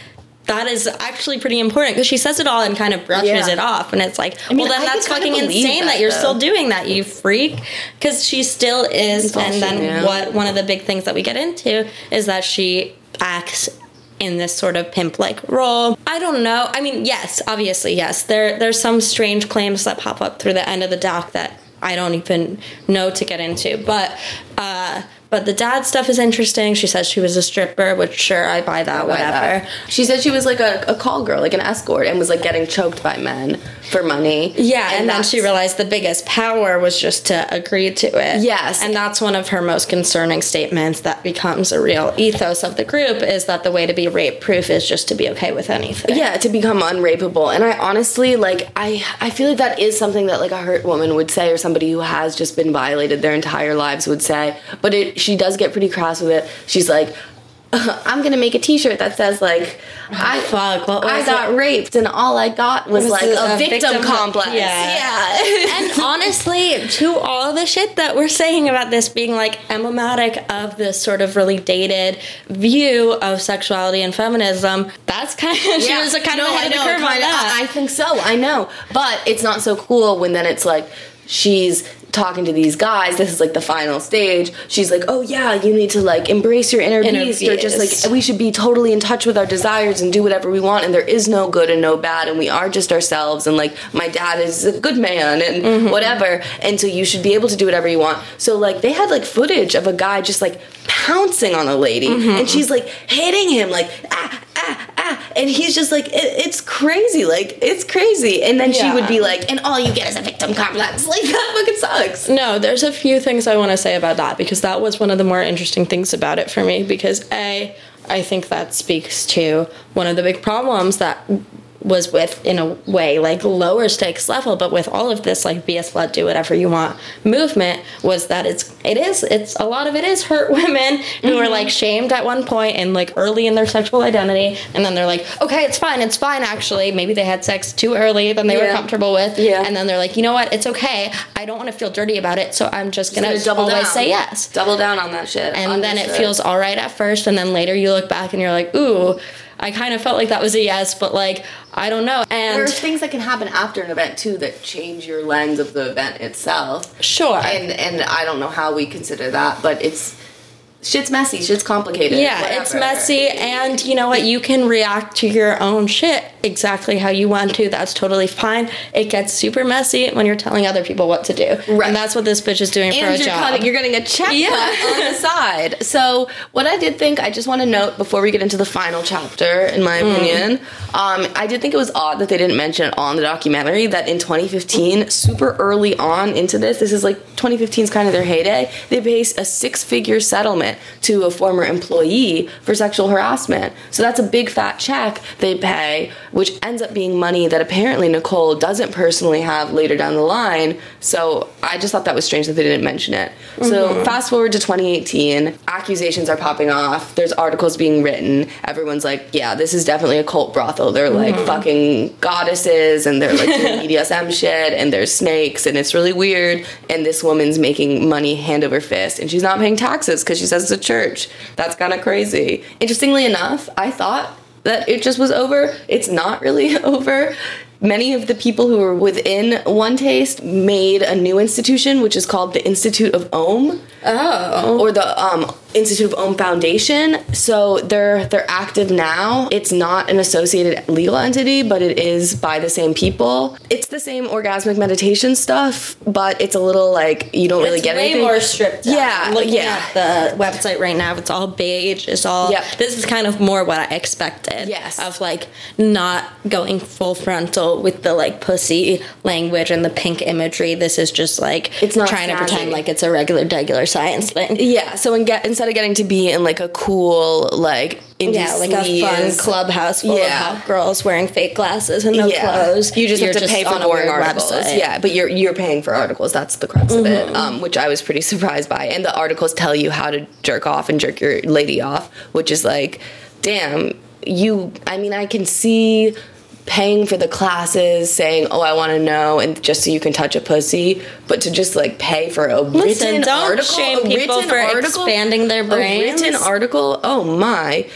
That is actually pretty important because she says it all and kind of brushes Yeah. it off, and it's like, mean, well, then I that's fucking insane that, that, you're though. still doing that, you freak. Because she still is, and then yeah. what? One of the big things that we get into is that she acts in this sort of pimp-like role. I don't know. I mean, yes, obviously, yes. There, there's some strange claims that pop up through the end of the doc that I don't even know to get into, but. uh but the dad stuff is interesting. She says she was a stripper, which sure I buy that, Why whatever. that? She said she was like a, a call girl, like an escort, and was like getting choked by men for money. Yeah, and, then she realized the biggest power was just to agree to it. Yes. And that's one of her most concerning statements that becomes a real ethos of the group is that the way to be rape proof is just to be okay with anything. yeah to become unrapeable and i honestly like i i feel like that is something that like a hurt woman would say or somebody who has just been violated their entire lives would say but it she does get pretty crass with it she's like I'm gonna make a T-shirt that says like I fuck, what was I got it? raped and all I got was, Was like a, a victim, victim- complex. yeah. yeah. and honestly, to all the shit that we're saying about this being like emblematic of this sort of really dated view of sexuality and feminism, that's kind of she was a kind No, of ahead of the curve on that. I think so. I know, but it's not so cool when then it's like she's talking to these guys. This is like the final stage. She's like, "Oh yeah, you need to like embrace your inner, Inner beast, or just like we should be totally in touch with our desires and do whatever we want. And there is no good and no bad, and we are just ourselves. And like my dad is a good man and Mm-hmm. whatever. And so you should be able to do whatever you want. So like they had like footage of a guy just like pouncing on a lady, Mm-hmm. and she's like hitting him like ah ah ah, and he's just like it, it's crazy, like it's crazy. And then she would be like, and all you get is a victim complex. Like that fucking sucks. No, there's a few things I want to say about that because that was one of the more interesting things about it for me. Because A, I think that speaks to one of the big problems that was with, in a way, like lower stakes level, but with all of this, like BS blood, do whatever you want movement, was that it's, it is, it's, a lot of it is hurt women who are like mm-hmm. shamed at one point and like early in their sexual identity. And then they're like, okay, it's fine, it's fine actually. Maybe they had sex too early than they were comfortable with. Yeah. And then they're like, you know what, it's okay. I don't want to feel dirty about it, so I'm just gonna, Gonna double always down. say yes. Double down on that shit. And then it feels all right at first, and then later you look back and you're like, ooh, I kind of felt like that was a yes, but like I don't know. There are And things that can happen after an event too that change your lens of the event itself. sure, And and I don't know how we consider that, but it's shit's messy, shit's complicated. Yeah, it's messy, and you know what? You can react to your own shit exactly how you want to. That's totally fine. It gets super messy when you're telling other people what to do, Right. and that's what this bitch is doing for a you're, job. cutting- you're getting a check Yeah. on the side. So what I did think, I just want to note before we get into the final chapter, in my Mm. opinion, um, I did think it was odd that they didn't mention it on the documentary that in 2015, super early on into this, this is like 2015 is kind of their heyday. They pay a six-figure settlement to a former employee for sexual harassment. So that's a big fat check they pay, which ends up being money that apparently Nicole doesn't personally have later down the line. So I just thought that was strange that they didn't mention it. So mm-hmm. fast forward to 2018, accusations are popping off. There's articles being written. Everyone's like, yeah, this is definitely a cult brothel. They're like mm-hmm. fucking goddesses and they're like doing BDSM shit and there's snakes and it's really weird. And this woman's making money hand over fist and she's not paying taxes because she says it's a church. That's kind of crazy. Interestingly enough, I thought that it just was over. It's not really over. Many of the people who were within One Taste made a new institution, which is called the Institute of Om. Oh. Or the um, Institute of Om Foundation. So they're they're active now. It's not an associated legal entity, but it is by the same people. It's the same orgasmic meditation stuff, but it's a little like you don't really get way anything. more stripped. Yeah, looking yeah. at the website right now. It's all beige. It's all. Yep. This is kind of more what I expected. Yes. Of like not going full frontal with the like pussy language and the pink imagery. This is just like It's not trying to pretend like it's a regular, regular science thing. Yeah, so in get, instead of getting to be in like a cool like indie Yeah, like a fun clubhouse full Yeah. of hot girls wearing fake glasses and no yeah. clothes. You just You're have to pay for boring articles. website. Mm-hmm. Yeah, but you're you're paying for articles. That's the crux of it, um, which I was pretty surprised by. And the articles tell you how to jerk off and jerk your lady off, which is like, damn, you. I mean, I can see paying for the classes saying oh i want to know and just so you can touch a pussy but to just like pay for a Listen, written don't article shame people written for article, expanding their brains. a written article oh my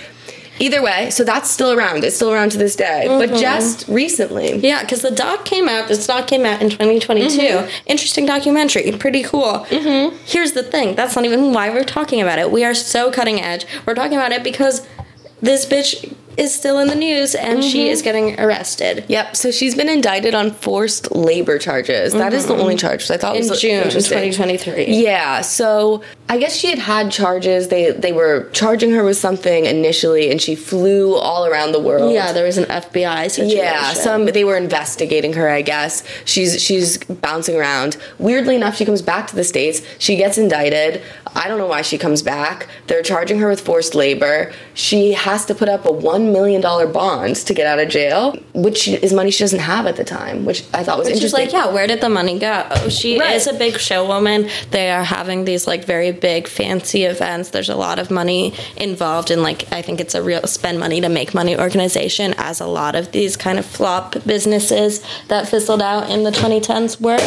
either way so that's still around it's still around to this day Mm-hmm. but just recently Yeah, because the doc came out. This doc came out in 2022. Mm-hmm. Interesting documentary, pretty cool. Mm-hmm. Here's the thing: that's not even why we're talking about it. We are so cutting edge. We're talking about it because this bitch is still in the news and Mm-hmm. she is getting arrested. Yep. So she's been indicted on forced labor charges. That is the only charge. I thought Mm-hmm. In was June 2023. Yeah. So I guess she had had charges. They they were charging her with something initially, and she flew all around the world. Yeah, there was an FBI situation. Yeah, some they were investigating her. I guess she's she's bouncing around. Weirdly enough, she comes back to the states. She gets indicted. I don't know why she comes back. They're charging her with forced labor. She has to put up a one million dollar bond to get out of jail, which is money she doesn't have at the time. Which I thought was Which interesting. like, yeah, where did the money go? Oh, she Right. is a big show woman. They are having these like very big fancy events. There's a lot of money involved in like I think it's a real spend money to make money organization as a lot of these kind of flop businesses that fizzled out in the 2010s were.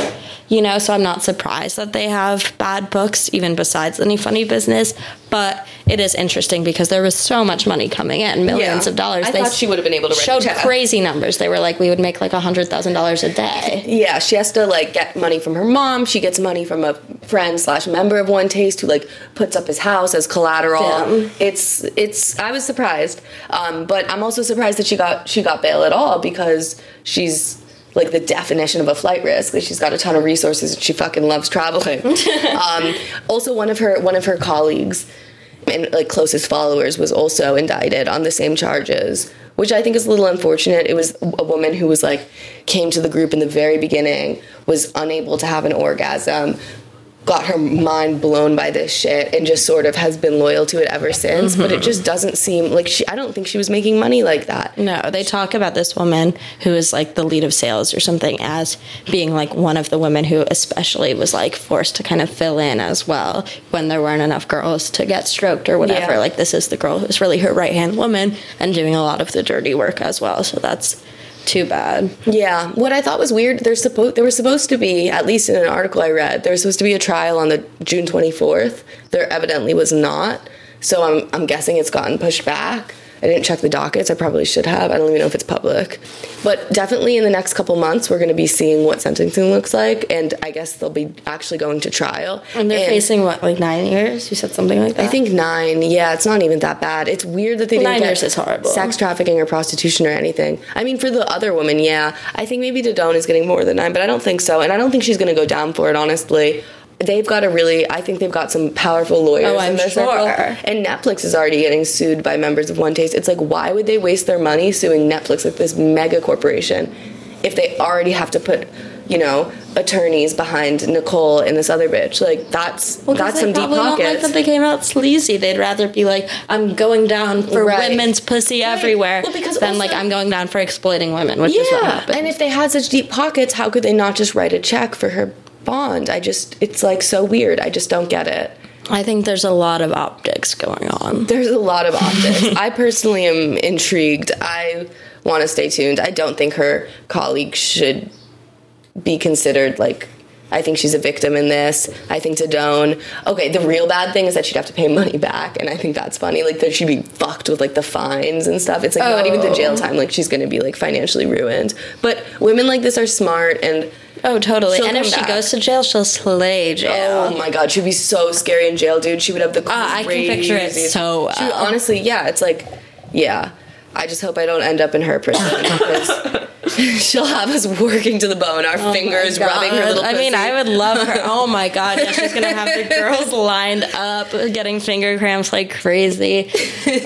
You know, so I'm not surprised that they have bad books even besides any funny business, but it is interesting because there was so much money coming in, millions Yeah. of dollars. I thought she would have been able to showed crazy numbers. They were like we would make like a $100,000 a day. Yeah, she has to like get money from her mom. She gets money from a friend slash member of One Taste who like puts up his house as collateral. Damn. It's it's. I was surprised, um, but I'm also surprised that she got she got bail at all because she's like the definition of a flight risk. Like she's got a ton of resources and she fucking loves traveling. um, also, one of her one of her colleagues and like closest followers was also indicted on the same charges which i think is a little unfortunate it was a woman who was like came to the group in the very beginning was unable to have an orgasm got her mind blown by this shit and just sort of has been loyal to it ever since but it mm-hmm. just doesn't seem like she i don't think she was making money like that No, they talk about this woman who is like the lead of sales or something as being like one of the women who especially was like forced to kind of fill in as well when there weren't enough girls to get stroked or whatever. Yeah. Like this is the girl who's really her right hand woman and doing a lot of the dirty work as well. So that's too bad. Yeah, what I thought was weird, there's supposed there was supposed to be, at least in an article I read, there was supposed to be a trial on the June 24th. There evidently was not, so I'm I'm guessing it's gotten pushed back. I didn't check the dockets. I probably should have. I don't even know if it's public. But definitely in the next couple months, we're going to be seeing what sentencing looks like. And I guess they'll be actually going to trial. And they're facing what, like nine years? You said something like that. I think nine. Yeah, it's not even that bad. It's weird that they didn't Nine get years is horrible. sex trafficking or prostitution or anything. I mean, for the other woman, yeah, I think maybe Daedone is getting more than nine, but I don't think so, and I don't think she's going to go down for it. Honestly, they've got a really. I think they've got some powerful lawyers. Oh, I'm in their circle. sure. And Netflix is already getting sued by members of One Taste. It's like, why would they waste their money suing Netflix, like this mega corporation, if they already have to put, you know, attorneys behind Nicole and this other bitch? Like that's Well, that's some deep probably don't pockets. Like that they came out sleazy. They'd rather be like, "I'm going down for Right. women's pussy everywhere," Well, because than like, "I'm going down for exploiting women," which is what Yeah, happened. and if they had such deep pockets, how could they not just write a check for her bond? I just, it's like so weird. I just don't get it. I think there's a lot of optics going on. There's a lot of optics. I personally am intrigued. I want to stay tuned. I don't think her colleague should be considered like. I think she's a victim in this. I think Daedone. Okay, the real bad thing is that she'd have to pay money back, and I think that's funny. Like that she'd be fucked with like the fines and stuff. It's like not even the jail oh. time. Like she's gonna be like financially ruined. But women like this are smart and. Oh, totally. She'll and if come she goes to jail, she'll slay jail. Oh my god, she'd be so scary in jail, dude. She would have the Ah, I can picture it so She would- well. honestly, yeah, it's like, yeah. I just hope I don't end up in her prison because she'll have us working to the bone, our oh fingers rubbing her little. I mean, pussy. I would love her. Oh my god, yeah, she's gonna have the girls lined up, getting finger cramps like crazy.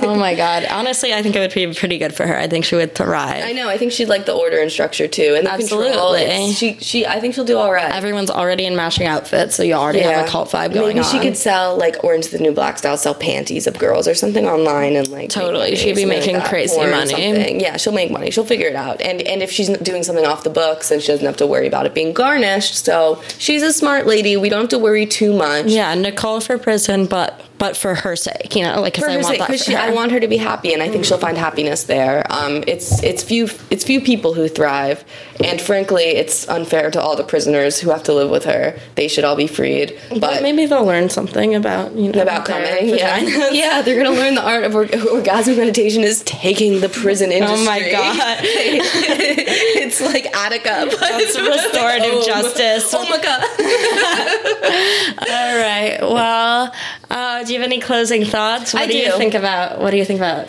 Oh my god. Honestly, I think it would be pretty good for her. I think she would thrive. I know. I think she'd like the order and structure too, and the control. Absolutely. It's- She, she. I think she'll do all right. Everyone's already in matching outfits, so you already have a cult vibe going Maybe on. she could sell like Orange the New Black style, sell panties of girls or something online and like Totally. She'd be making that. crazy money. Yeah, she'll make money. She'll figure it out. And and if she's doing something off the books, then she doesn't have to worry about it being garnished. So she's a smart lady. We don't have to worry too much. Yeah, Nicole for prison, but but for her sake, you know, like because I want sake, that for she, her. I want her to be happy, and I think she'll find happiness there. Um, it's it's few it's few people who thrive, and frankly, it's unfair to all the prisoners who have to live with her. They should all be freed. but But maybe they'll learn something about you know about coming. Yeah, yeah, they're gonna learn the art of org- orgasmic meditation is taking the prison industry. Oh my god. it's like Attica. but That's it's restorative home. justice. Oh my god. All right. Well, uh, do you have any closing thoughts? What I do, you think about? What do you think about?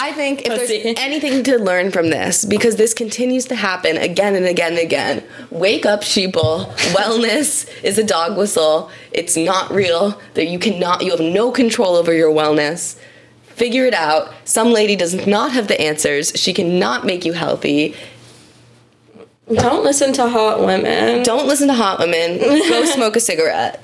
I think if there's anything to learn from this, because this continues to happen again and again and again, wake up, sheeple. Wellness is a dog whistle. It's not real. That you cannot, you have no control over your wellness. Figure it out. Some lady does not have the answers. She cannot make you healthy. Don't listen to hot women. Don't listen to hot women. Go smoke a cigarette.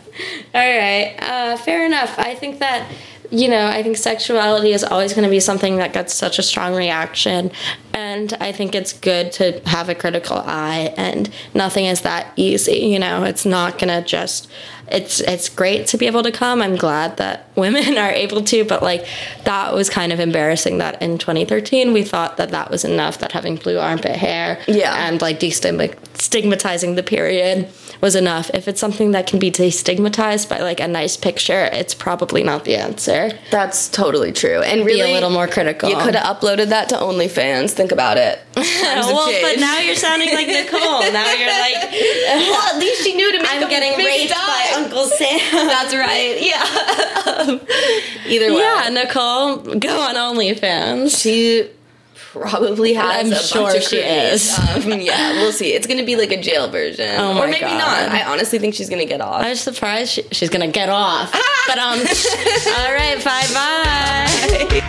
All right. Uh, fair enough. I think that, you know, I think sexuality is always going to be something that gets such a strong reaction. And I think it's good to have a critical eye, and nothing is that easy. You know, it's not going to just. It's it's great to be able to come. I'm glad that women are able to, but like that was kind of embarrassing that in 2013 we thought that that was enough. That having blue armpit hair, Yeah. and like destigmatizing the period was enough. If it's something that can be destigmatized by like a nice picture, it's probably not the answer. That's totally true. And Be really, a little more critical. You could have uploaded that to OnlyFans. Think about it. Well, but now you're sounding like Nicole. Now you're like, well, at least she knew to make I'm a getting raped by Uncle Sam. That's right. Yeah. Either way. yeah, Nicole, go on OnlyFans. She probably has. I'm a sure bunch of she is. Um, yeah, we'll see. It's gonna be like a jail version, Oh my or maybe God. not. I honestly think she's gonna get off. I'm surprised she, she's gonna get off. But um, all right, bye bye.